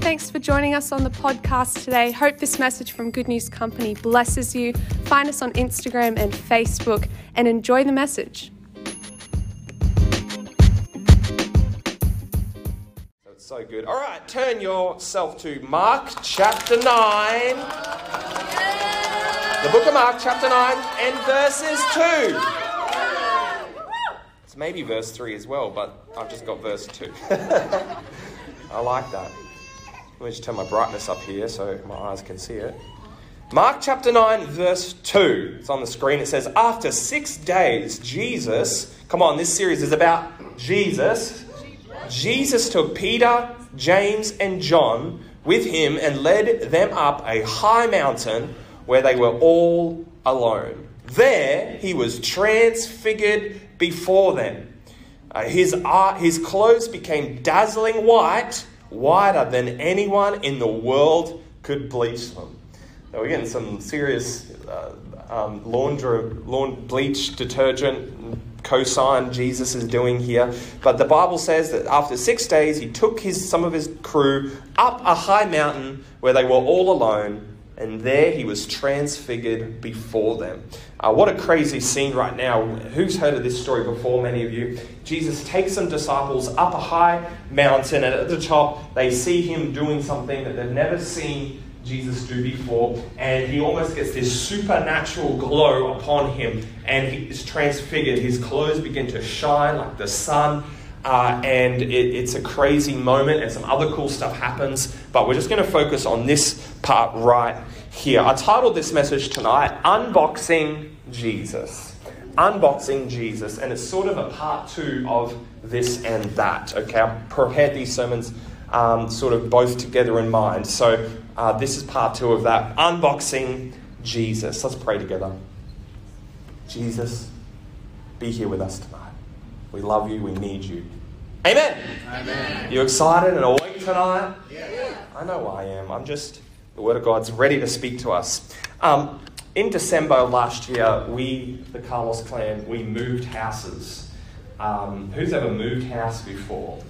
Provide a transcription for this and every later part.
thanks for joining us on the podcast today. Hope this message from Good News Company blesses you. Find us on Instagram and Facebook and enjoy the message. That's so good. All right, turn yourself to Mark chapter 9. The book of Mark, chapter 9, and verses 2. It's maybe verse 3 as well, but I've just got verse 2. I like that. Let me just turn my brightness up here so my eyes can see it. Mark chapter 9, verse 2. It's on the screen. It says, After six days, Jesus, come on, this series is about Jesus. Jesus took Peter, James, and John with him and led them up a high mountain where they were all alone. There he was transfigured before them. Uh, his, art, his clothes became dazzling white whiter than anyone in the world could bleach them. Now getting some serious uh, um, laundry, laund- bleach detergent cosign Jesus is doing here. But the Bible says that after six days, he took his, some of his crew up a high mountain where they were all alone and there he was transfigured before them. Uh, what a crazy scene right now. Who's heard of this story before? Many of you. Jesus takes some disciples up a high mountain, and at the top, they see him doing something that they've never seen Jesus do before, and he almost gets this supernatural glow upon him, and he is transfigured. His clothes begin to shine like the sun. Uh, and it, it's a crazy moment, and some other cool stuff happens. But we're just going to focus on this part right here. I titled this message tonight Unboxing Jesus. Unboxing Jesus. And it's sort of a part two of this and that. Okay, I've prepared these sermons um, sort of both together in mind. So uh, this is part two of that. Unboxing Jesus. Let's pray together. Jesus, be here with us. We love you. We need you. Amen. Amen. You excited and awake tonight? Yeah. I know I am. I'm just, the Word of God's ready to speak to us. Um, in December last year, we, the Carlos clan, we moved houses. Um, who's ever moved house before?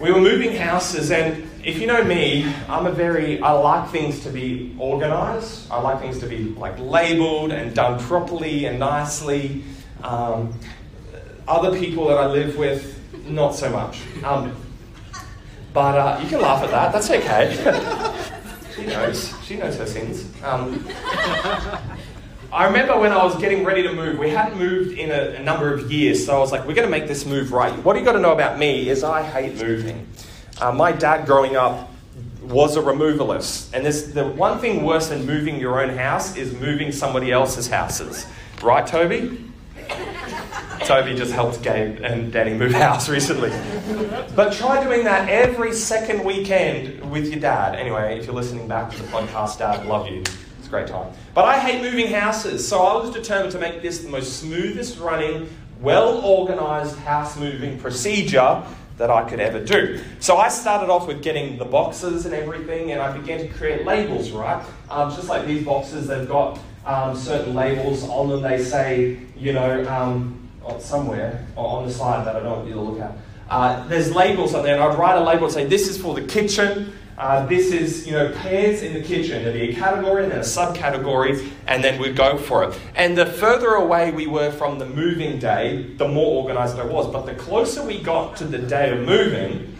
We were moving houses, and if you know me, I'm a very, I like things to be organized. I like things to be like labeled and done properly and nicely. Um, other people that I live with, not so much. Um, but uh, you can laugh at that. That's okay. she knows. She knows her sins. Um, I remember when I was getting ready to move, we hadn't moved in a, a number of years, so I was like, we're going to make this move right. What you got to know about me is I hate moving. Uh, my dad growing up was a removalist. And there's the one thing worse than moving your own house is moving somebody else's houses. Right, Toby? Toby just helped Gabe and Danny move house recently. But try doing that every second weekend with your dad. Anyway, if you're listening back to the podcast, Dad, love you. It's a great time. But I hate moving houses, so I was determined to make this the most smoothest running, well organized house moving procedure that I could ever do. So I started off with getting the boxes and everything, and I began to create labels, right? Um, just like these boxes, they've got um, certain labels on them. They say, you know, um, somewhere on the slide that I don't want you to look at. Uh, there's labels on there, and I'd write a label and say, this is for the kitchen. Uh, this is, you know, pairs in the kitchen. There'd be a category and then a subcategory, and then we'd go for it. And the further away we were from the moving day, the more organized I was. But the closer we got to the day of moving,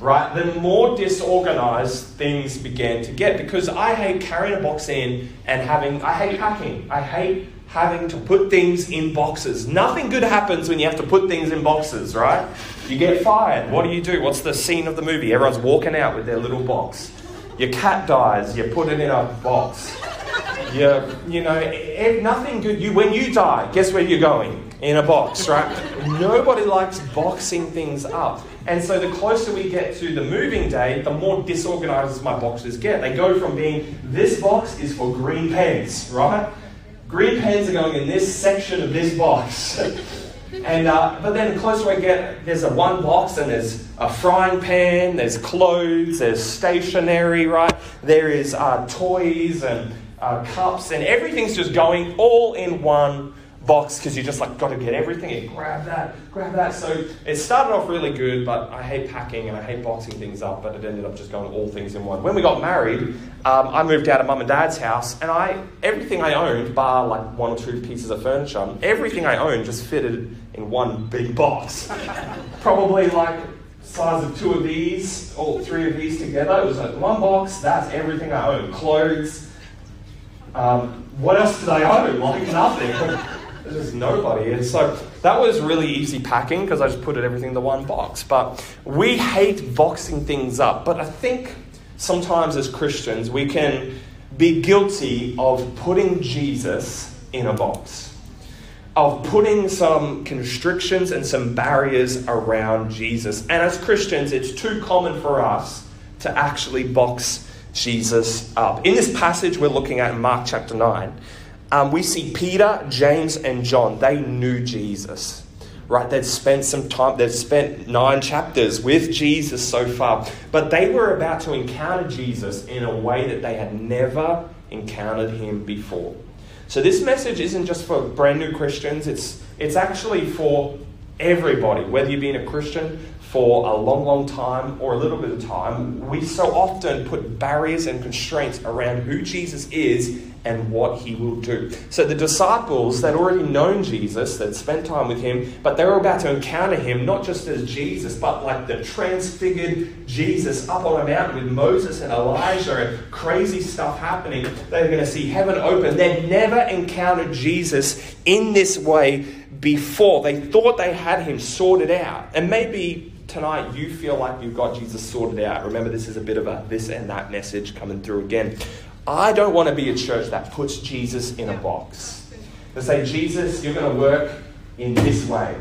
right, the more disorganized things began to get. Because I hate carrying a box in and having, I hate packing. I hate having to put things in boxes. Nothing good happens when you have to put things in boxes, right? You get fired. What do you do? What's the scene of the movie? Everyone's walking out with their little box. Your cat dies, you put it in a box. You, you know, nothing good. You, when you die, guess where you're going? In a box, right? Nobody likes boxing things up. And so the closer we get to the moving day, the more disorganized my boxes get. They go from being this box is for green pens, right? Green pens are going in this section of this box. and uh, but then the closer I get, there's a one box and there's a frying pan, there's clothes, there's stationery, right? There is uh, toys and uh, cups, and everything's just going all in one box because you just like got to get everything and grab that, grab that. So it started off really good, but I hate packing and I hate boxing things up. But it ended up just going all things in one. When we got married, um, I moved out of mum and dad's house, and I everything I owned, bar like one or two pieces of furniture, everything I owned just fitted in one big box. Probably like size of two of these, or three of these together. It was like one box. That's everything I owned: clothes. Um, what else did I own? Like nothing. There's nobody. And so that was really easy packing because I just put everything in the one box. But we hate boxing things up. But I think sometimes as Christians we can be guilty of putting Jesus in a box. Of putting some constrictions and some barriers around Jesus. And as Christians, it's too common for us to actually box Jesus up. In this passage we're looking at in Mark chapter 9, um, we see Peter, James, and John. They knew Jesus, right? They'd spent some time, they'd spent nine chapters with Jesus so far, but they were about to encounter Jesus in a way that they had never encountered him before. So this message isn't just for brand new Christians, it's, it's actually for everybody, whether you've been a Christian for a long, long time or a little bit of time, we so often put barriers and constraints around who Jesus is and what he will do. So the disciples, they'd already known Jesus, they'd spent time with him, but they were about to encounter him not just as Jesus, but like the transfigured Jesus up on a mountain with Moses and Elijah and crazy stuff happening. They're going to see heaven open. They'd never encountered Jesus in this way before. They thought they had him sorted out. And maybe tonight you feel like you've got Jesus sorted out. Remember, this is a bit of a this and that message coming through again. I don't want to be a church that puts Jesus in a box. They say, Jesus, you're going to work in this way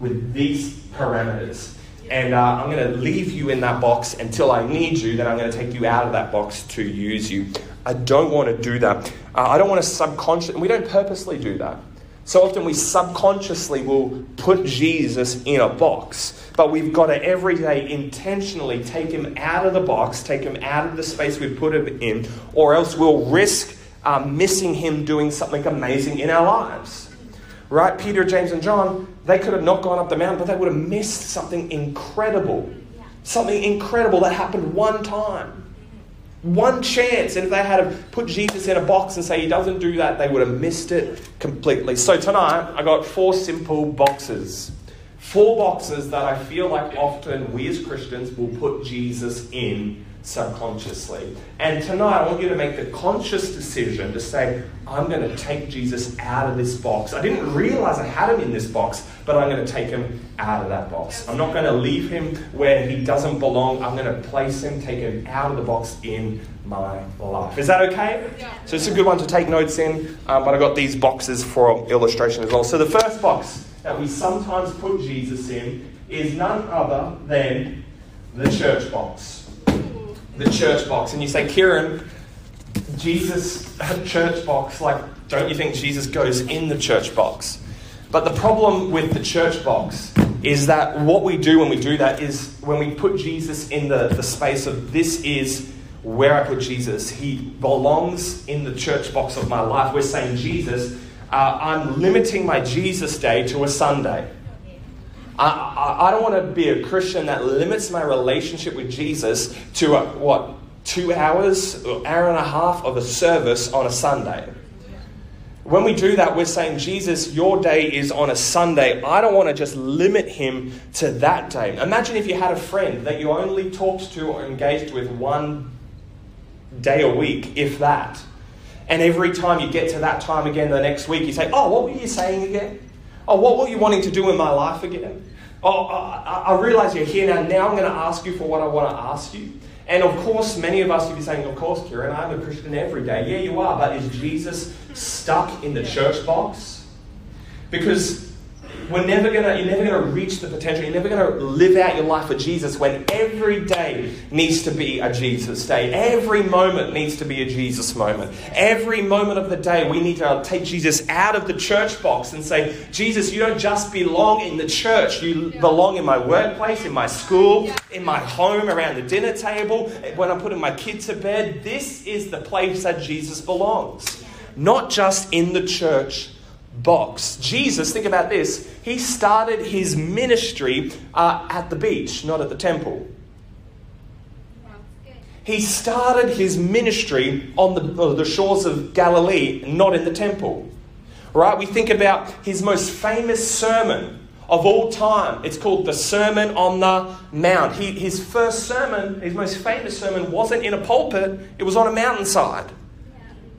with these parameters. And uh, I'm going to leave you in that box until I need you. Then I'm going to take you out of that box to use you. I don't want to do that. Uh, I don't want to subconsciously, we don't purposely do that. So often we subconsciously will put Jesus in a box, but we've got to every day intentionally take him out of the box, take him out of the space we put him in, or else we'll risk um, missing him doing something amazing in our lives. Right? Peter, James, and John, they could have not gone up the mountain, but they would have missed something incredible. Something incredible that happened one time. One chance, and if they had put Jesus in a box and say he doesn't do that, they would have missed it completely. So tonight, I got four simple boxes. Four boxes that I feel like often we as Christians will put Jesus in subconsciously. And tonight, I want you to make the conscious decision to say, I'm going to take Jesus out of this box. I didn't realize I had him in this box, but I'm going to take him out of that box. I'm not going to leave him where he doesn't belong. I'm going to place him, take him out of the box in my life. Is that okay? Yeah. So it's a good one to take notes in, um, but I've got these boxes for illustration as well. So the first box that we sometimes put Jesus in is none other than the church box the church box. And you say, Kieran, Jesus, church box, like, don't you think Jesus goes in the church box? But the problem with the church box is that what we do when we do that is when we put Jesus in the, the space of this is where I put Jesus, he belongs in the church box of my life. We're saying, Jesus, uh, I'm limiting my Jesus day to a Sunday. I, I, don't want to be a Christian that limits my relationship with Jesus to a, what, two hours, or hour and a half of a service on a Sunday. When we do that, we're saying, Jesus, your day is on a Sunday. I don't want to just limit him to that day. Imagine if you had a friend that you only talked to or engaged with one day a week, if that. And every time you get to that time again the next week, you say, Oh, what were you saying again? Oh, what were you wanting to do in my life again? Oh, I, I realize you're here now. Now I'm going to ask you for what I want to ask you. And of course, many of us will be saying, Of course, Kieran, I'm a Christian every day. Yeah, you are. But is Jesus stuck in the church box? Because we're never gonna, you're never going to reach the potential. You're never going to live out your life for Jesus when every day needs to be a Jesus day. Every moment needs to be a Jesus moment. Every moment of the day, we need to take Jesus out of the church box and say, Jesus, you don't just belong in the church. You belong in my workplace, in my school, in my home, around the dinner table, when I'm putting my kid to bed. This is the place that Jesus belongs. Not just in the church box. Jesus, think about this, he started his ministry uh, at the beach, not at the temple. He started his ministry on the, uh, the shores of Galilee, not in the temple. Right? We think about his most famous sermon of all time. It's called the Sermon on the Mount. He, his first sermon, his most famous sermon, wasn't in a pulpit, it was on a mountainside,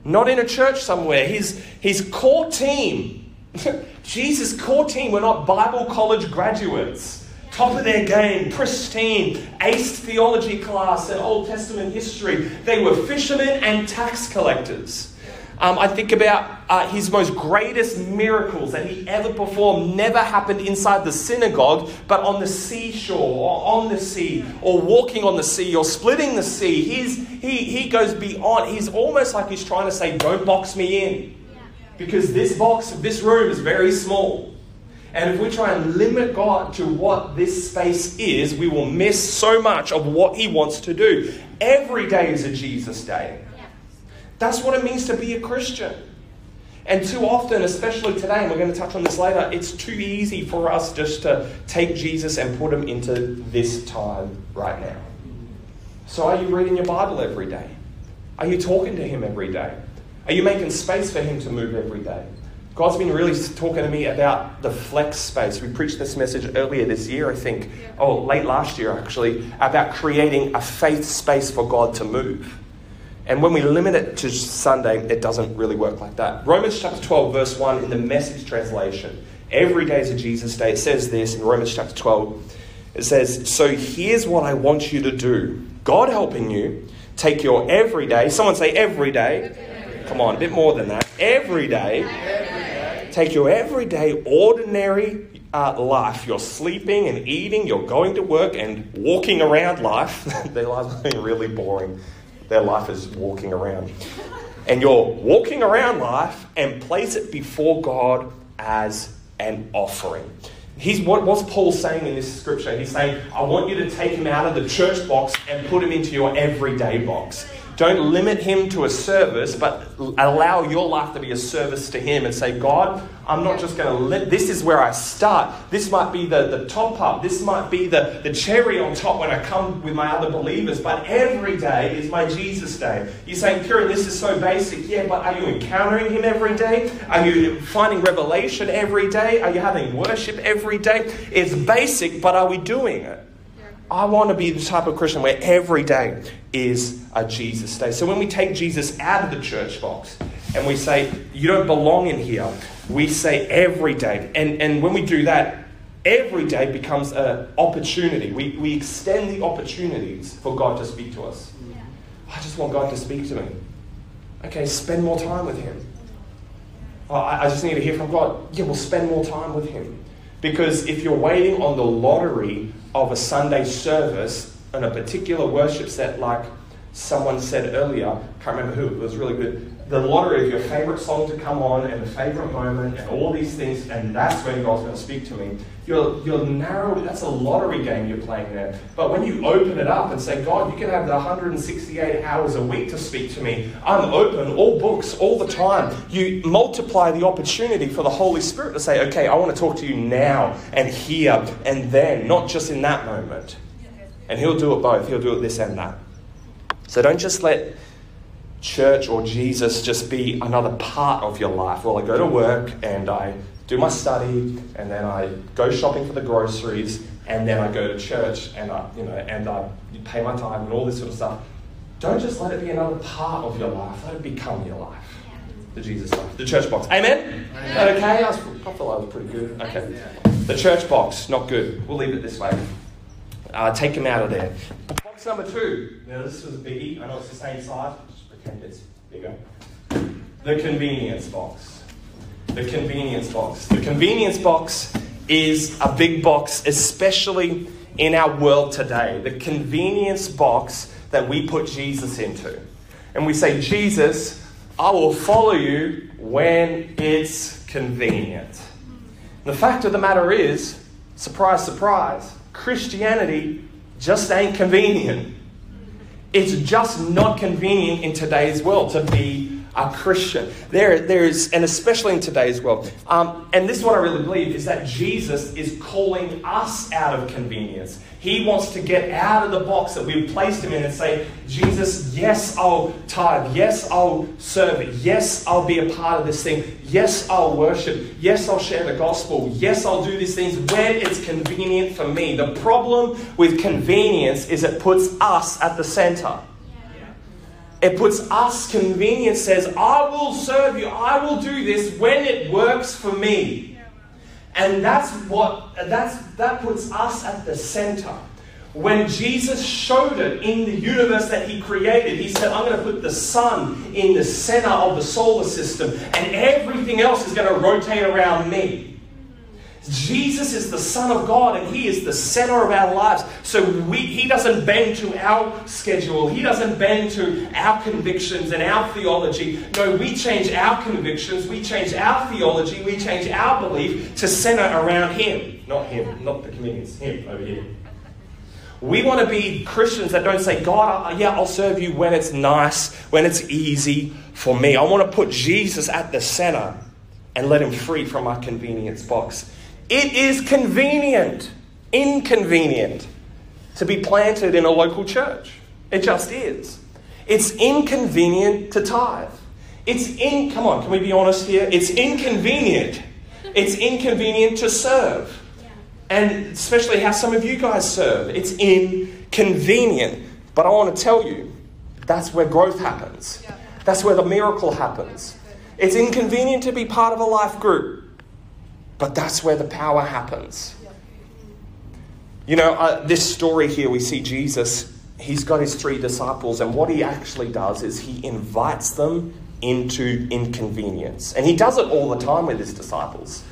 not in a church somewhere. His, his core team, Jesus' core team, were not Bible college graduates top of their game, pristine, aced theology class and Old Testament history. They were fishermen and tax collectors. Um, I think about uh, his most greatest miracles that he ever performed never happened inside the synagogue, but on the seashore or on the sea or walking on the sea or splitting the sea. He's, he, he goes beyond. He's almost like he's trying to say, Don't box me in. Because this box, this room is very small. And if we try and limit God to what this space is, we will miss so much of what He wants to do. Every day is a Jesus day. That's what it means to be a Christian. And too often, especially today, and we're going to touch on this later, it's too easy for us just to take Jesus and put him into this time right now. So, are you reading your Bible every day? Are you talking to him every day? Are you making space for him to move every day? God's been really talking to me about the flex space. We preached this message earlier this year, I think, oh, late last year actually, about creating a faith space for God to move. And when we limit it to Sunday, it doesn't really work like that. Romans chapter 12, verse 1 in the message translation, every day is a Jesus day. It says this in Romans chapter 12. It says, So here's what I want you to do God helping you, take your everyday, someone say every day. Come on, a bit more than that. Every day take your everyday, ordinary uh, life. You're sleeping and eating, you're going to work and walking around life. Their lives are really boring. Their life is walking around. And you're walking around life and place it before God as an offering. He's, what, what's Paul saying in this scripture? He's saying, I want you to take him out of the church box and put him into your everyday box. Don't limit him to a service, but allow your life to be a service to him and say, God, I'm not just going to let this is where I start. This might be the, the top up. This might be the, the cherry on top when I come with my other believers. But every day is my Jesus day. You're saying, Kieran, this is so basic. Yeah, but are you encountering him every day? Are you finding revelation every day? Are you having worship every day? It's basic, but are we doing it? I want to be the type of Christian where every day is a Jesus day. So when we take Jesus out of the church box and we say, You don't belong in here, we say every day. And, and when we do that, every day becomes an opportunity. We, we extend the opportunities for God to speak to us. I just want God to speak to me. Okay, spend more time with Him. Oh, I, I just need to hear from God. Yeah, we'll spend more time with Him. Because if you're waiting on the lottery of a Sunday service and a particular worship set, like someone said earlier, can't remember who, it was really good. The lottery of your favorite song to come on and a favorite moment and all these things, and that's when God's going to speak to me. You're, you're narrow, that's a lottery game you're playing there. But when you open it up and say, God, you can have the 168 hours a week to speak to me, I'm open, all books, all the time. You multiply the opportunity for the Holy Spirit to say, okay, I want to talk to you now and here and then, not just in that moment. And He'll do it both, He'll do it this and that. So don't just let church or Jesus just be another part of your life. Well, I go to work and I do my study and then I go shopping for the groceries and then I go to church and I, you know, and I pay my time and all this sort of stuff. Don't just let it be another part of your life. Let it become your life. The Jesus life. The church box. Amen? Amen. Okay? I, was, I thought I was pretty good. Okay. The church box, not good. We'll leave it this way. Uh, take him out of there. Box number two. Now, this was a biggie. I know it's the same size. It's bigger. The convenience box. The convenience box. The convenience box is a big box, especially in our world today. The convenience box that we put Jesus into. And we say, Jesus, I will follow you when it's convenient. The fact of the matter is, surprise, surprise, Christianity just ain't convenient. It's just not convenient in today's world to be a Christian. There, there is, and especially in today's world. Um, and this is what I really believe is that Jesus is calling us out of convenience. He wants to get out of the box that we've placed him in and say, Jesus, yes, I'll tithe. Yes, I'll serve. Yes, I'll be a part of this thing. Yes, I'll worship. Yes, I'll share the gospel. Yes, I'll do these things when it's convenient for me. The problem with convenience is it puts us at the center. It puts us, convenience says, I will serve you, I will do this when it works for me. And that's what that's that puts us at the center. When Jesus showed it in the universe that he created, he said, I'm going to put the sun in the center of the solar system, and everything else is going to rotate around me. Jesus is the Son of God and He is the center of our lives. So we, He doesn't bend to our schedule, He doesn't bend to our convictions and our theology. No, we change our convictions, we change our theology, we change our belief to center around Him. Not Him, not the communions, Him over here. We want to be Christians that don't say, God, yeah, I'll serve you when it's nice, when it's easy for me. I want to put Jesus at the center and let him free from our convenience box. It is convenient, inconvenient to be planted in a local church. It just is. It's inconvenient to tithe. It's in, come on, can we be honest here? It's inconvenient. It's inconvenient to serve and especially how some of you guys serve. It's inconvenient. But I want to tell you, that's where growth happens. That's where the miracle happens. It's inconvenient to be part of a life group, but that's where the power happens. You know, uh, this story here, we see Jesus, he's got his three disciples, and what he actually does is he invites them into inconvenience. And he does it all the time with his disciples.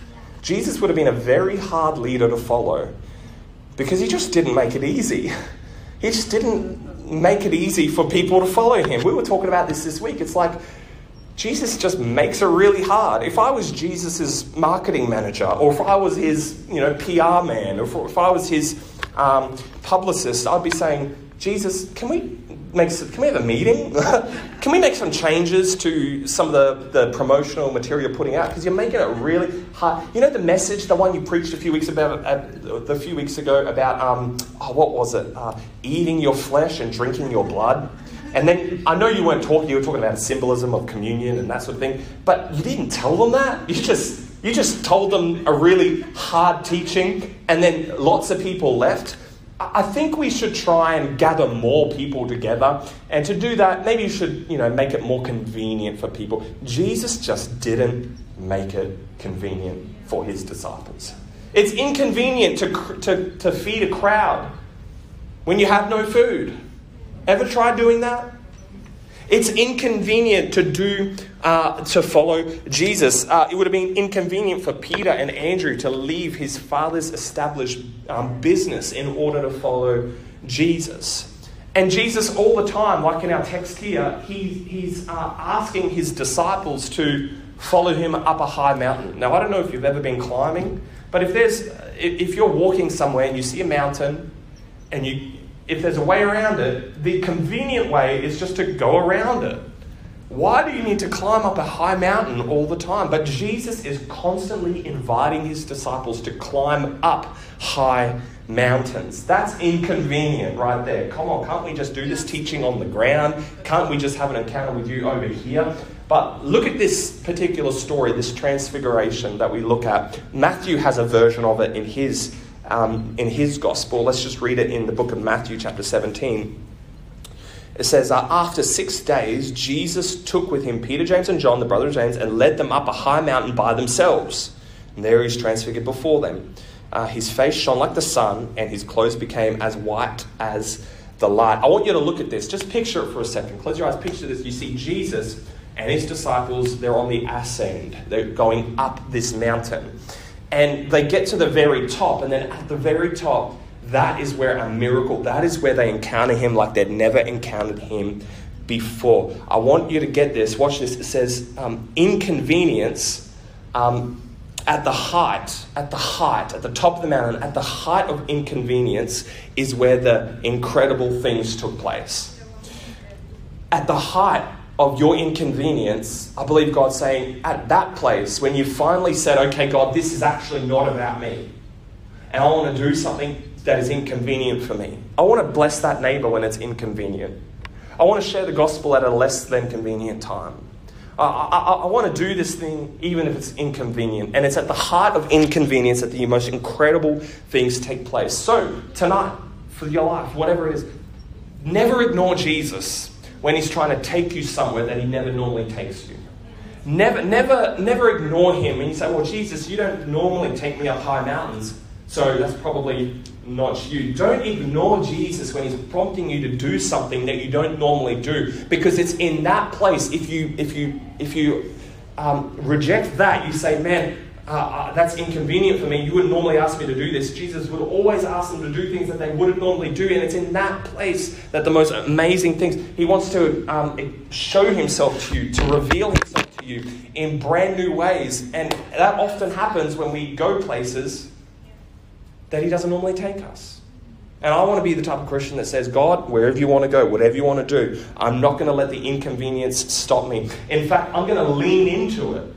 Jesus would have been a very hard leader to follow because he just didn't make it easy. He just didn't make it easy for people to follow him. We were talking about this this week. It's like Jesus just makes it really hard. If I was Jesus's marketing manager, or if I was his, you know, PR man, or if I was his um, publicist, I'd be saying, Jesus, can we make some, can we have a meeting? can we make some changes to some of the, the promotional material you're putting out? Because you're making it really hard. You know the message, the one you preached a few weeks about, uh, few weeks ago about um, oh, what was it? Uh, eating your flesh and drinking your blood. And then I know you weren't talking. You were talking about symbolism of communion and that sort of thing. But you didn't tell them that. You just you just told them a really hard teaching, and then lots of people left. I think we should try and gather more people together. And to do that, maybe you should, you know, make it more convenient for people. Jesus just didn't make it convenient for his disciples. It's inconvenient to, to, to feed a crowd when you have no food. Ever tried doing that? It's inconvenient to do uh, to follow Jesus. Uh, it would have been inconvenient for Peter and Andrew to leave his father's established um, business in order to follow Jesus. And Jesus, all the time, like in our text here, he, he's uh, asking his disciples to follow him up a high mountain. Now, I don't know if you've ever been climbing, but if there's if you're walking somewhere and you see a mountain and you if there's a way around it, the convenient way is just to go around it. Why do you need to climb up a high mountain all the time? But Jesus is constantly inviting his disciples to climb up high mountains. That's inconvenient right there. Come on, can't we just do this teaching on the ground? Can't we just have an encounter with you over here? But look at this particular story, this transfiguration that we look at. Matthew has a version of it in his um, in his gospel. Let's just read it in the book of Matthew, chapter 17. It says, uh, After six days, Jesus took with him Peter, James, and John, the brother of James, and led them up a high mountain by themselves. And there he was transfigured before them. Uh, his face shone like the sun, and his clothes became as white as the light. I want you to look at this. Just picture it for a second. Close your eyes, picture this. You see Jesus and his disciples, they're on the ascend, they're going up this mountain. And they get to the very top, and then at the very top, that is where a miracle, that is where they encounter him like they'd never encountered him before. I want you to get this. Watch this. It says, um, inconvenience um, at the height, at the height, at the top of the mountain, at the height of inconvenience is where the incredible things took place. At the height of your inconvenience, I believe God's saying, at that place, when you finally said, okay, God, this is actually not about me, and I want to do something that is inconvenient for me. I want to bless that neighbor when it's inconvenient. I want to share the gospel at a less than convenient time. I, I, I, want to do this thing even if it's inconvenient. And it's at the heart of inconvenience that the most incredible things take place. So, tonight, for your life, whatever it is, never ignore Jesus when he's trying to take you somewhere that he never normally takes you. Never, never, never ignore him. And you say, well, Jesus, you don't normally take me up high mountains. So that's probably not you. Don't ignore Jesus when he's prompting you to do something that you don't normally do, because it's in that place. If you if you if you um, reject that, you say, "Man, uh, that's inconvenient for me. You wouldn't normally ask me to do this." Jesus would always ask them to do things that they wouldn't normally do, and it's in that place that the most amazing things. He wants to um, show himself to you, to reveal himself to you in brand new ways, and that often happens when we go places that He doesn't normally take us. And I want to be the type of Christian that says, God, wherever you want to go, whatever you want to do, I'm not going to let the inconvenience stop me. In fact, I'm going to lean into it.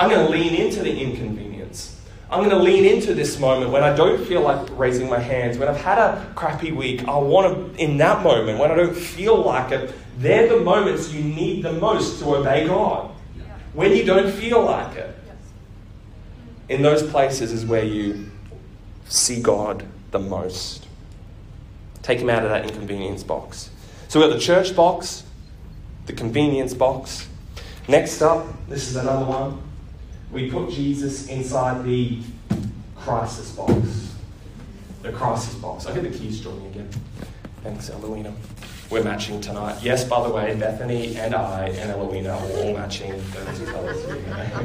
I'm going to lean into the inconvenience. I'm going to lean into this moment when I don't feel like raising my hands, when I've had a crappy week. I want to, in that moment, when I don't feel like it, they're the moments you need the most to obey God. When you don't feel like it. In those places is where you see God the most. Take him out of that inconvenience box. So we've got the church box, the convenience box. Next up, this is another one. We put Jesus inside the crisis box. The crisis box. I get the keys, Jordan, again. Thanks, Eloina. We're matching tonight. Yes, by the way, Bethany and I and Eloina are all matching those colours.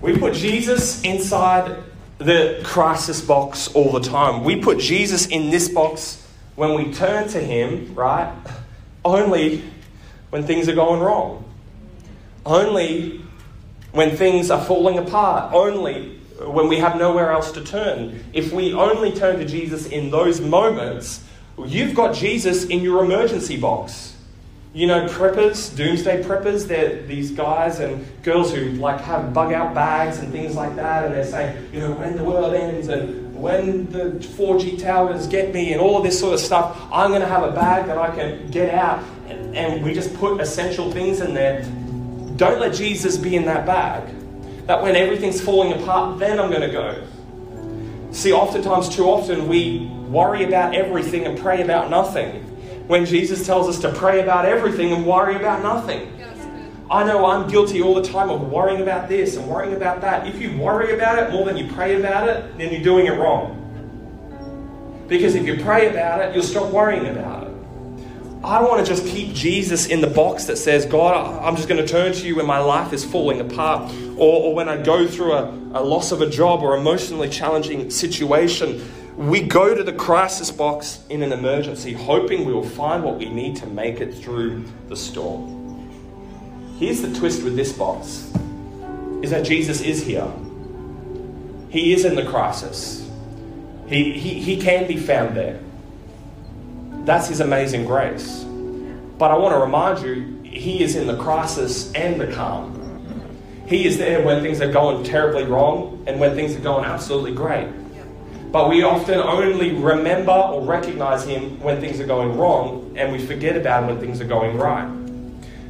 we put Jesus inside the crisis box all the time. We put Jesus in this box when we turn to Him, right? Only when things are going wrong. Only when things are falling apart. Only when we have nowhere else to turn. If we only turn to Jesus in those moments, you've got Jesus in your emergency box you know, preppers, doomsday preppers, they're these guys and girls who like have bug out bags and things like that, and they're saying, you know, when the world ends and when the 4G towers get me and all of this sort of stuff, I'm going to have a bag that I can get out. And, and we just put essential things in there. Don't let Jesus be in that bag. That when everything's falling apart, then I'm going to go. See, oftentimes, too often, we worry about everything and pray about nothing when Jesus tells us to pray about everything and worry about nothing. I know I'm guilty all the time of worrying about this and worrying about that. If you worry about it more than you pray about it, then you're doing it wrong. Because if you pray about it, you'll stop worrying about it. I don't want to just keep Jesus in the box that says, God, I'm just going to turn to you when my life is falling apart, or, or when I go through a, a loss of a job or emotionally challenging situation. We go to the crisis box in an emergency, hoping we will find what we need to make it through the storm. Here's the twist with this box is that Jesus is here. He is in the crisis. He, he, he can be found there. That's his amazing grace. But I want to remind you, he is in the crisis and the calm. He is there when things are going terribly wrong and when things are going absolutely great. But we often only remember or recognize Him when things are going wrong, and we forget about Him when things are going right.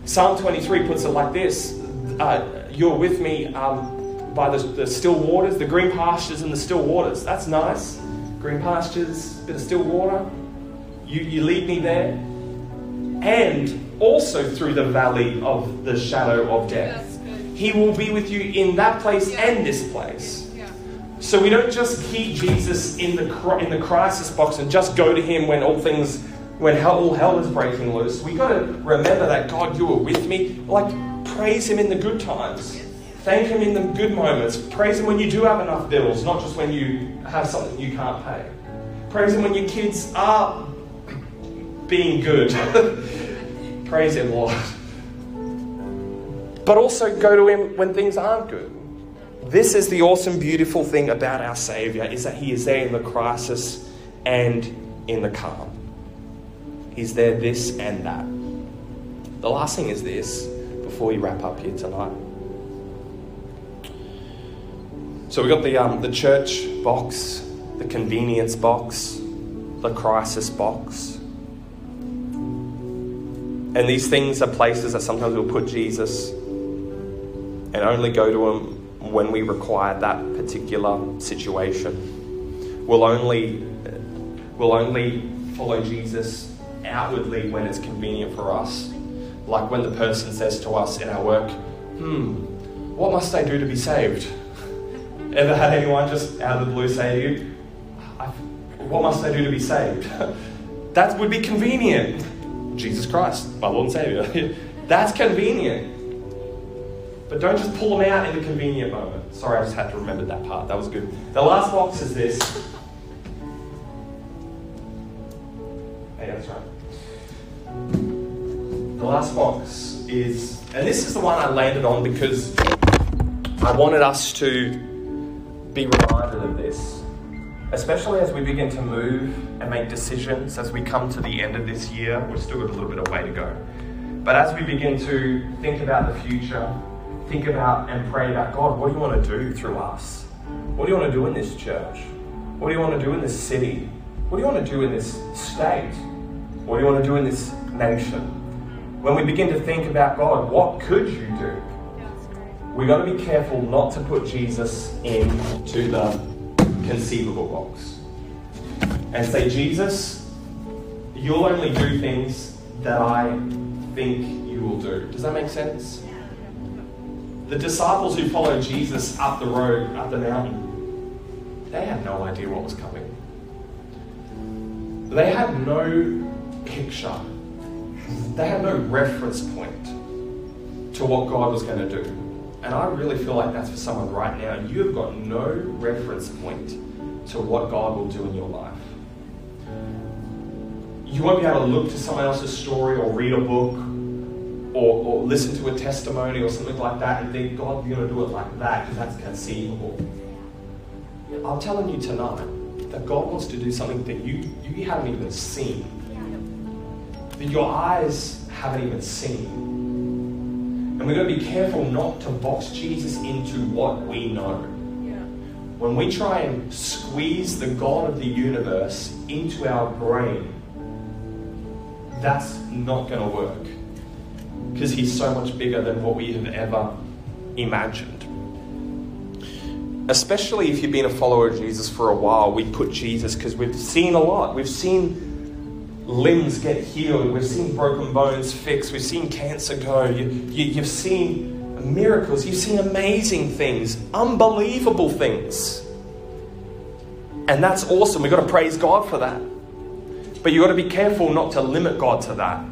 Psalm 23 puts it like this uh, You're with me um, by the, the still waters, the green pastures and the still waters. That's nice. Green pastures, bit of still water. You, you lead me there. And also through the valley of the shadow of death. He will be with you in that place and this place. So we don't just keep Jesus in the in the crisis box and just go to him when all things when hell, all hell is breaking loose. We got to remember that God, you are with me. Like praise him in the good times. Thank him in the good moments. Praise him when you do have enough bills, not just when you have something you can't pay. Praise him when your kids are being good. praise him, Lord. But also go to him when things aren't good. This is the awesome, beautiful thing about our Savior is that He is there in the crisis and in the calm. He's there this and that. the last thing is this before we wrap up here tonight. So we got the um, the church box, the convenience box, the crisis box. And these things are places that sometimes we'll put Jesus and only go to Him when we require that particular situation. We'll only, we'll only follow Jesus outwardly when it's convenient for us. Like when the person says to us in our work, hmm, what must I do to be saved? Ever had anyone just out of the blue say to you, what must I do to be saved? that would be convenient. Jesus Christ, my Lord and Savior. That's convenient. But don't just pull them out in the convenient moment. Sorry, I just had to remember that part. That was good. The last box is this. Hey, that's right. The last box is, and this is the one I landed on because I wanted us to be reminded of this especially as we begin to move and make decisions as we come to the end of this year. We've still got a little bit of way to go. But as we begin to think about the future, think about and pray about God, what do you want to do through us? What do you want to do in this church? What do you want to do in this city? What do you want to do in this state? What do you want to do in this nation? When we begin to think about God, what could you do? We've got to be careful not to put Jesus into the conceivable box and say, Jesus, you'll only do things that I think you will do. Does that make sense? The disciples who followed Jesus up the road, up the mountain, they had no idea what was coming. They had no picture, they had no reference point to what God was going to do. And I really feel like that's for someone right now. You have got no reference point to what God will do in your life. You won't be able to look to someone else's story or read a book or, or listen to a testimony or something like that and think, God, you're going to do it like that because that's conceivable. I'm telling you tonight that God wants to do something that you, you haven't even seen, that your eyes haven't even seen. And we've got to be careful not to box Jesus into what we know. When we try and squeeze the God of the universe into our brain, that's not going to work. Because he's so much bigger than what we have ever imagined. Especially if you've been a follower of Jesus for a while, we put Jesus because we've seen a lot. We've seen limbs get healed. We've seen broken bones fixed. We've seen cancer go. You, you, you've seen miracles. You've seen amazing things, unbelievable things. And that's awesome. We've got to praise God for that. But you've got to be careful not to limit God to that.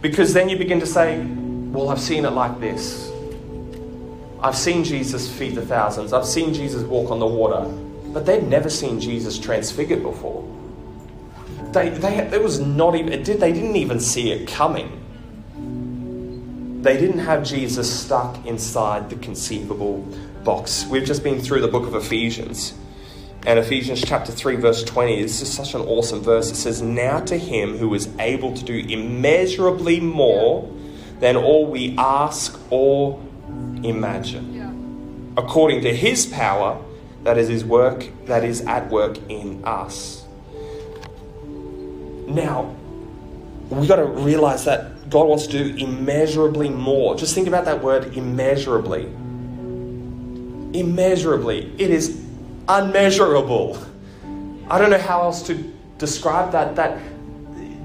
Because then you begin to say, well, I've seen it like this. I've seen Jesus feed the thousands. I've seen Jesus walk on the water. But they've never seen Jesus transfigured before. They, they, it was not even, it did, they didn't even see it coming. They didn't have Jesus stuck inside the conceivable box. We've just been through the book of Ephesians. And Ephesians chapter 3, verse 20, this is such an awesome verse. It says, Now to him who is able to do immeasurably more than all we ask or imagine. According to his power, that is his work, that is at work in us. Now, we've got to realize that God wants to do immeasurably more. Just think about that word immeasurably. Immeasurably. It is unmeasurable. I don't know how else to describe that. That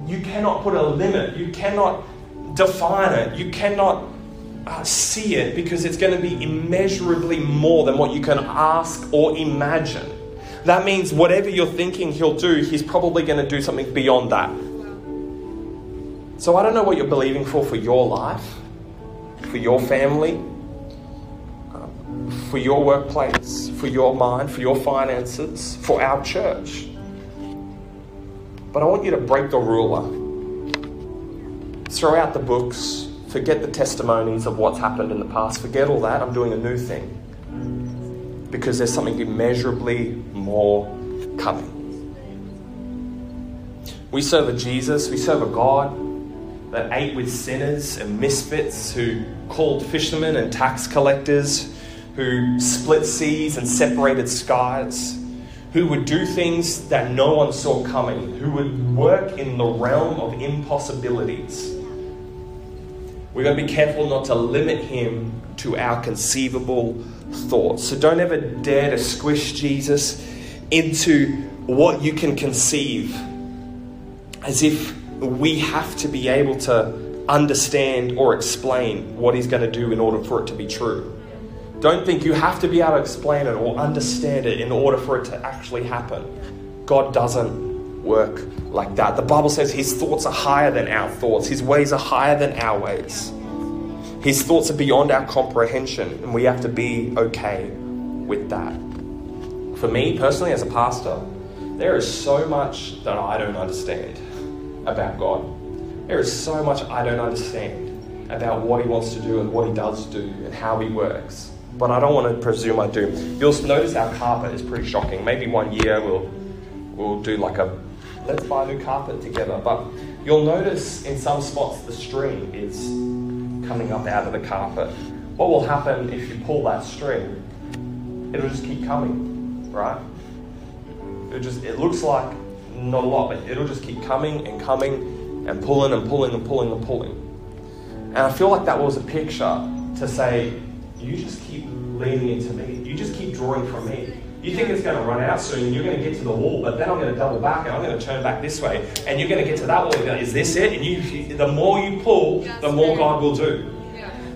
you cannot put a limit, you cannot define it, you cannot uh, see it because it's going to be immeasurably more than what you can ask or imagine. That means whatever you're thinking he'll do, he's probably going to do something beyond that. So I don't know what you're believing for for your life, for your family, um, for your workplace, for your mind, for your finances, for our church. But I want you to break the ruler. Throw out the books, forget the testimonies of what's happened in the past, forget all that. I'm doing a new thing because there's something immeasurably more coming. We serve a Jesus, we serve a God that ate with sinners and misfits, who called fishermen and tax collectors, who split seas and separated skies, who would do things that no one saw coming, who would work in the realm of impossibilities. We're going to be careful not to limit him to our conceivable thoughts. So don't ever dare to squish Jesus into what you can conceive as if we have to be able to understand or explain what he's going to do in order for it to be true. Don't think you have to be able to explain it or understand it in order for it to actually happen. God doesn't work like that. The Bible says his thoughts are higher than our thoughts, his ways are higher than our ways. His thoughts are beyond our comprehension, and we have to be okay with that. For me personally, as a pastor, there is so much that I don't understand about God. There is so much I don't understand about what He wants to do and what He does do and how He works. But I don't want to presume I do. You'll notice our carpet is pretty shocking. Maybe one year we'll we'll do like a let's buy a new carpet together. But you'll notice in some spots the string is coming up out of the carpet. What will happen if you pull that string? It'll just keep coming, right? It just it looks like not a lot, but it'll just keep coming and coming and pulling and pulling and pulling and pulling. And I feel like that was a picture to say, you just keep leaning into me. You just keep drawing from me. You think it's going to run out soon, you're going to get to the wall, but then I'm going to double back and I'm going to turn back this way, and you're going to get to that wall. Is this it? And you, the more you pull, the more God will do.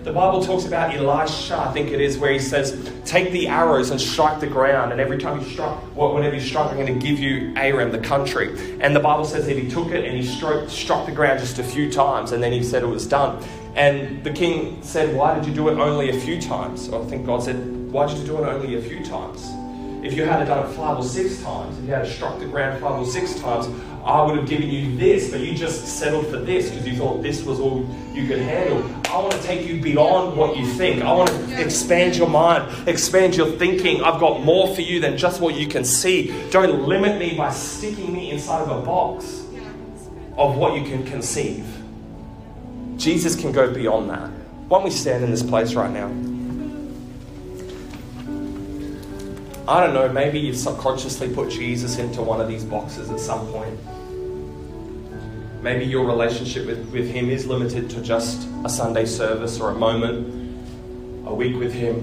The Bible talks about Elisha, I think it is, where he says, Take the arrows and strike the ground, and every time you strike, whenever you strike, I'm going to give you Aram, the country. And the Bible says that he took it and he struck, struck the ground just a few times, and then he said it was done. And the king said, Why did you do it only a few times? I think God said, Why did you do it only a few times? If you had done it five or six times, if you had struck the ground five or six times, I would have given you this, but you just settled for this because you thought this was all you could handle. I want to take you beyond what you think. I want to expand your mind, expand your thinking. I've got more for you than just what you can see. Don't limit me by sticking me inside of a box of what you can conceive. Jesus can go beyond that. Why don't we stand in this place right now? I don't know, maybe you've subconsciously put Jesus into one of these boxes at some point. Maybe your relationship with, with Him is limited to just a Sunday service or a moment, a week with Him.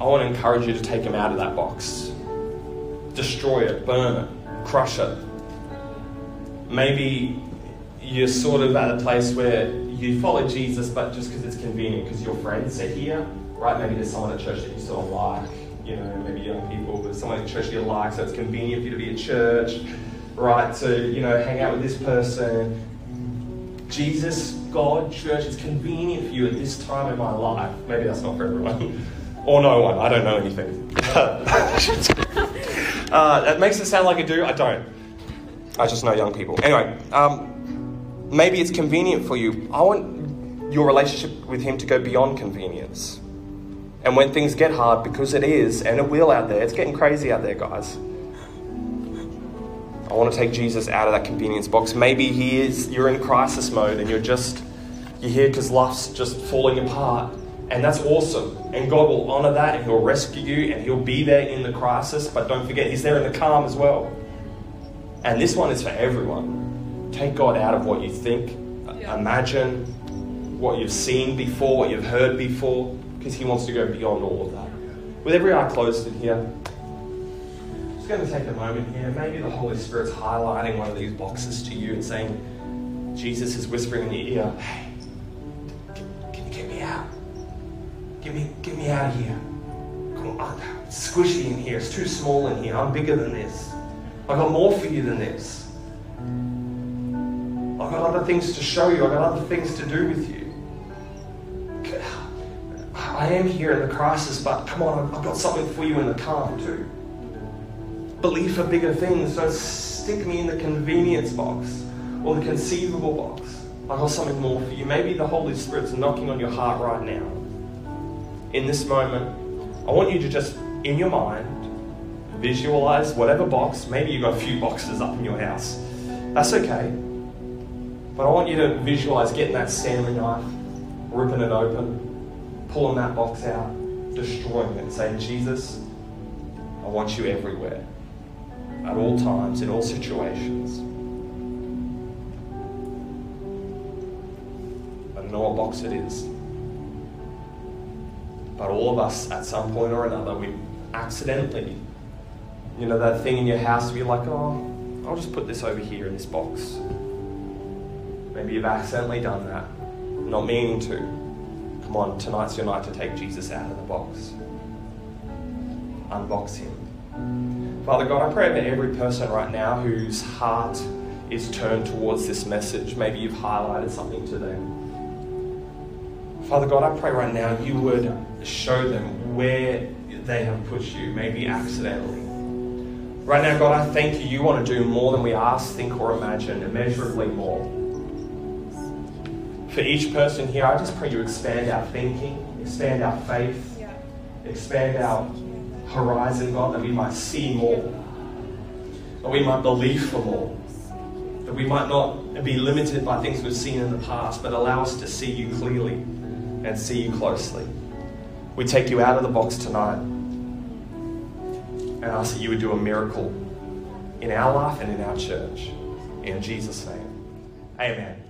I want to encourage you to take Him out of that box. Destroy it, burn it, crush it. Maybe you're sort of at a place where you follow Jesus, but just because it's convenient, because your friends are here right? Maybe there's someone at church that you sort of like, you know, maybe young people, but someone at church you like, so it's convenient for you to be at church, right? To, you know, hang out with this person. Jesus, God, church, it's convenient for you at this time in my life. Maybe that's not for everyone. or no one. I don't know anything. uh, that makes it sound like I do. I don't. I just know young people. Anyway, um, maybe it's convenient for you. I want your relationship with Him to go beyond convenience. And when things get hard, because it is, and it will out there, it's getting crazy out there, guys. I want to take Jesus out of that convenience box. Maybe he is, you're in crisis mode and you're just, you're here because life's just falling apart. And that's awesome. And God will honor that and He'll rescue you and He'll be there in the crisis. But don't forget, He's there in the calm as well. And this one is for everyone. Take God out of what you think, yeah. imagine, what you've seen before, what you've heard before because He wants to go beyond all of that. With every eye closed in here, I'm just going to take a moment here. Maybe the Holy Spirit's highlighting one of these boxes to you and saying, Jesus is whispering in your ear, hey, can you get me out? Get me, get me out of here. Come on, it's squishy in here. It's too small in here. I'm bigger than this. I've got more for you than this. I've got other things to show you. I've got other things to do with you. I am here in the crisis, but come on, I've got something for you in the calm too. Believe for bigger things. Don't stick me in the convenience box or the conceivable box. I've got something more for you. Maybe the Holy Spirit's knocking on your heart right now. In this moment, I want you to just, in your mind, visualize whatever box. Maybe you've got a few boxes up in your house. That's okay. But I want you to visualize getting that Stanley knife, ripping it open, pulling that box out, destroying it, and saying, Jesus, I want you everywhere, at all times, in all situations. I don't know what box it is. But all of us, at some point or another, we accidentally, you know, that thing in your house, be like, oh, I'll just put this over here in this box. Maybe you've accidentally done that, not meaning to. Come on, tonight's your night to take Jesus out of the box. Unbox him. Father God, I pray over every person right now whose heart is turned towards this message. Maybe you've highlighted something to them. Father God, I pray right now you would show them where they have pushed you, maybe accidentally. Right now, God, I thank you. You want to do more than we ask, think, or imagine, immeasurably more. For each person here, I just pray you expand our thinking, expand our faith, expand our horizon, God, that we might see more, that we might believe for more, that we might not be limited by things we've seen in the past, but allow us to see you clearly and see you closely. We take you out of the box tonight and ask that you would do a miracle in our life and in our church. In Jesus' name, amen.